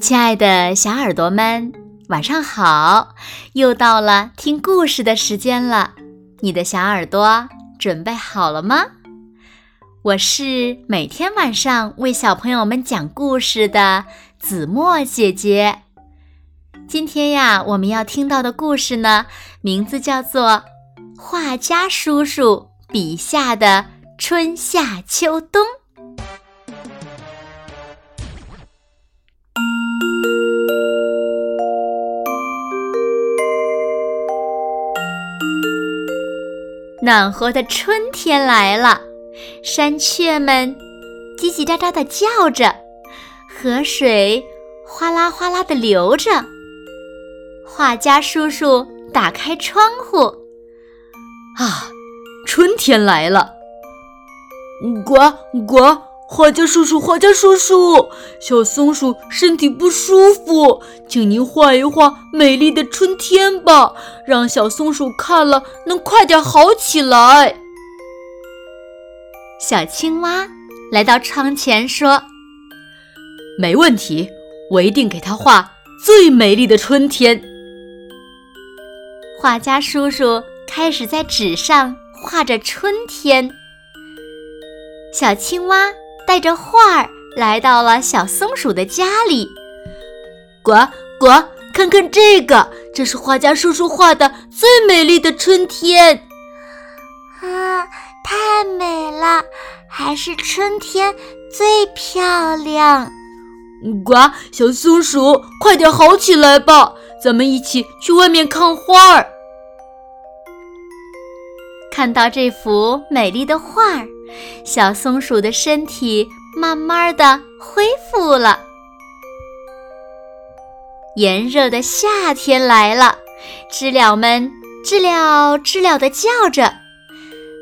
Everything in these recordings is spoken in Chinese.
亲爱的小耳朵们，晚上好！又到了听故事的时间了，你的小耳朵准备好了吗？我是每天晚上为小朋友们讲故事的子墨姐姐。今天呀，我们要听到的故事呢，名字叫做《画家叔叔笔下的春夏秋冬》。暖和的春天来了，山雀们叽叽喳喳地叫着，河水哗啦哗啦地流着。画家叔叔打开窗户，啊，春天来了！呱呱。画家叔叔，画家叔叔，小松鼠身体不舒服，请您画一画美丽的春天吧，让小松鼠看了能快点好起来。小青蛙来到窗前说：“没问题，我一定给它画最美丽的春天。”画家叔叔开始在纸上画着春天。小青蛙。带着画儿来到了小松鼠的家里，呱呱，看看这个，这是画家叔叔画的最美丽的春天。啊，太美了，还是春天最漂亮。呱，小松鼠，快点好起来吧，咱们一起去外面看花儿。看到这幅美丽的画儿。小松鼠的身体慢慢的恢复了。炎热的夏天来了，知了们知了知了的叫着，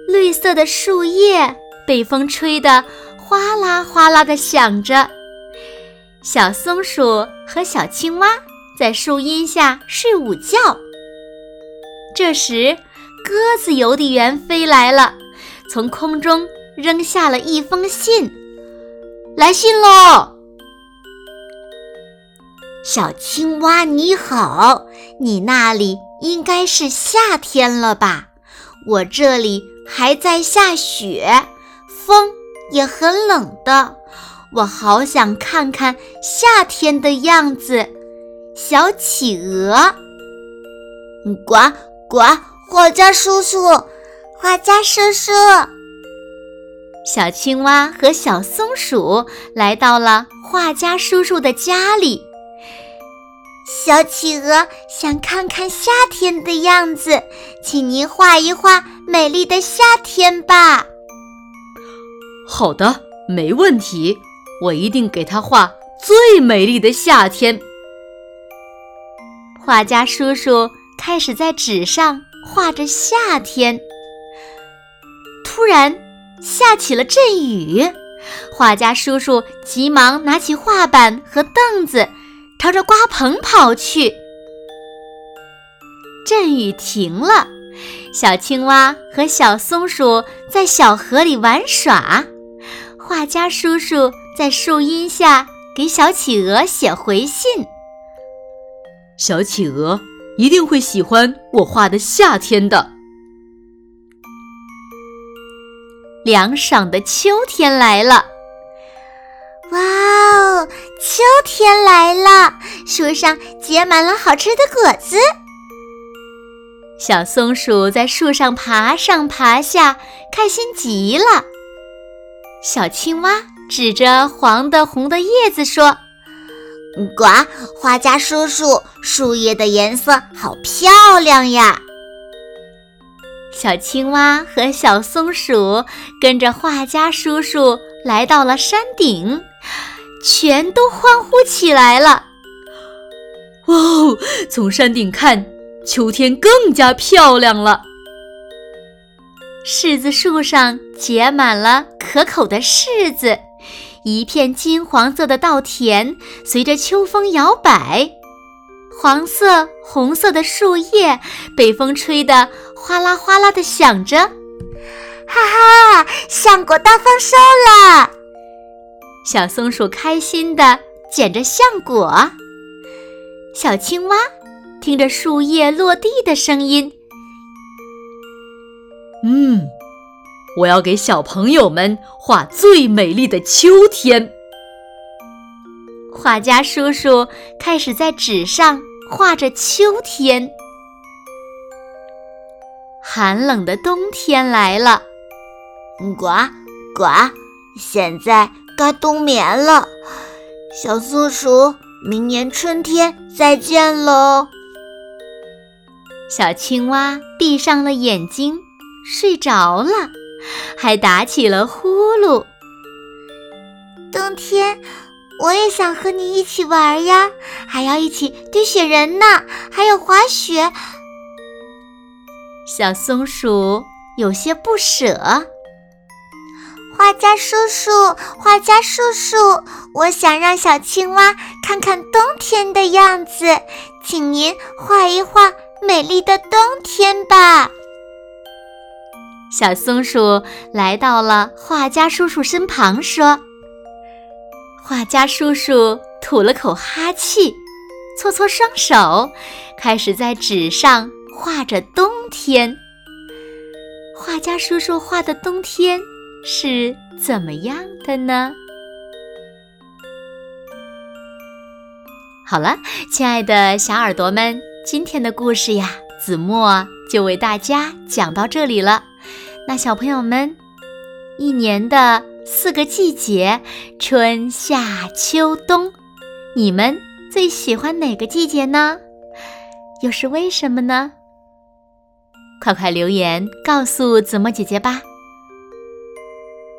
绿色的树叶被风吹得哗啦哗啦的响着。小松鼠和小青蛙在树荫下睡午觉。这时，鸽子邮递员飞来了。从空中扔下了一封信，来信喽！小青蛙你好，你那里应该是夏天了吧？我这里还在下雪，风也很冷的，我好想看看夏天的样子。小企鹅，呱呱，画家叔叔。画家叔叔，小青蛙和小松鼠来到了画家叔叔的家里。小企鹅想看看夏天的样子，请您画一画美丽的夏天吧。好的，没问题，我一定给他画最美丽的夏天。画家叔叔开始在纸上画着夏天。突然下起了阵雨，画家叔叔急忙拿起画板和凳子，朝着瓜棚跑去。阵雨停了，小青蛙和小松鼠在小河里玩耍，画家叔叔在树荫下给小企鹅写回信。小企鹅一定会喜欢我画的夏天的。凉爽的秋天来了，哇哦！秋天来了，树上结满了好吃的果子。小松鼠在树上爬上爬下，开心极了。小青蛙指着黄的、红的叶子说：“呱，画家叔叔，树叶的颜色好漂亮呀！”小青蛙和小松鼠跟着画家叔叔来到了山顶，全都欢呼起来了。哇哦！从山顶看，秋天更加漂亮了。柿子树上结满了可口的柿子，一片金黄色的稻田随着秋风摇摆。黄色、红色的树叶被风吹得哗啦哗啦的响着，哈哈，橡果大丰收了！小松鼠开心地捡着橡果。小青蛙听着树叶落地的声音，嗯，我要给小朋友们画最美丽的秋天。画家叔叔开始在纸上画着秋天。寒冷的冬天来了，呱呱，现在该冬眠了。小松鼠，明年春天再见喽。小青蛙闭上了眼睛，睡着了，还打起了呼噜。冬天。我也想和你一起玩呀，还要一起堆雪人呢，还有滑雪。小松鼠有些不舍。画家叔叔，画家叔叔，我想让小青蛙看看冬天的样子，请您画一画美丽的冬天吧。小松鼠来到了画家叔叔身旁，说。画家叔叔吐了口哈气，搓搓双手，开始在纸上画着冬天。画家叔叔画的冬天是怎么样的呢？好了，亲爱的小耳朵们，今天的故事呀，子墨就为大家讲到这里了。那小朋友们，一年的。四个季节，春夏秋冬，你们最喜欢哪个季节呢？又是为什么呢？快快留言告诉子墨姐姐吧。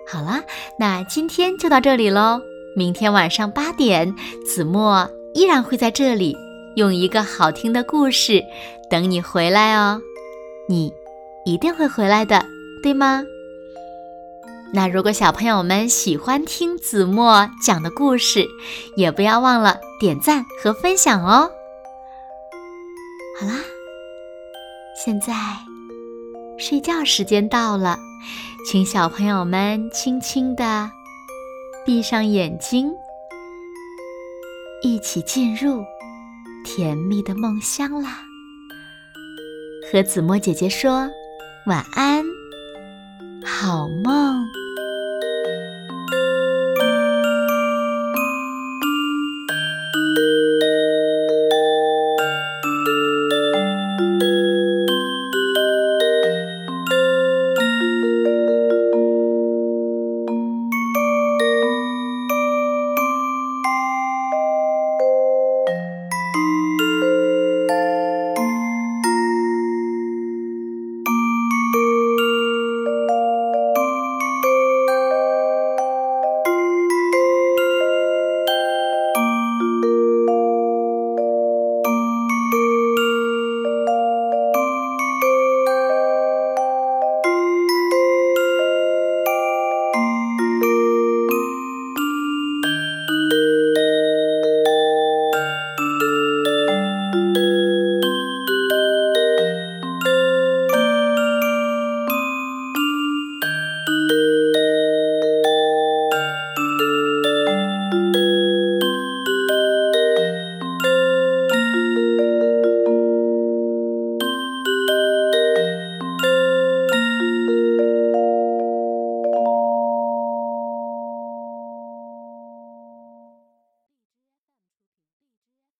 好了，那今天就到这里喽。明天晚上八点，子墨依然会在这里，用一个好听的故事等你回来哦。你一定会回来的，对吗？那如果小朋友们喜欢听子墨讲的故事，也不要忘了点赞和分享哦。好啦，现在睡觉时间到了，请小朋友们轻轻的闭上眼睛，一起进入甜蜜的梦乡啦。和子墨姐姐说晚安，好梦。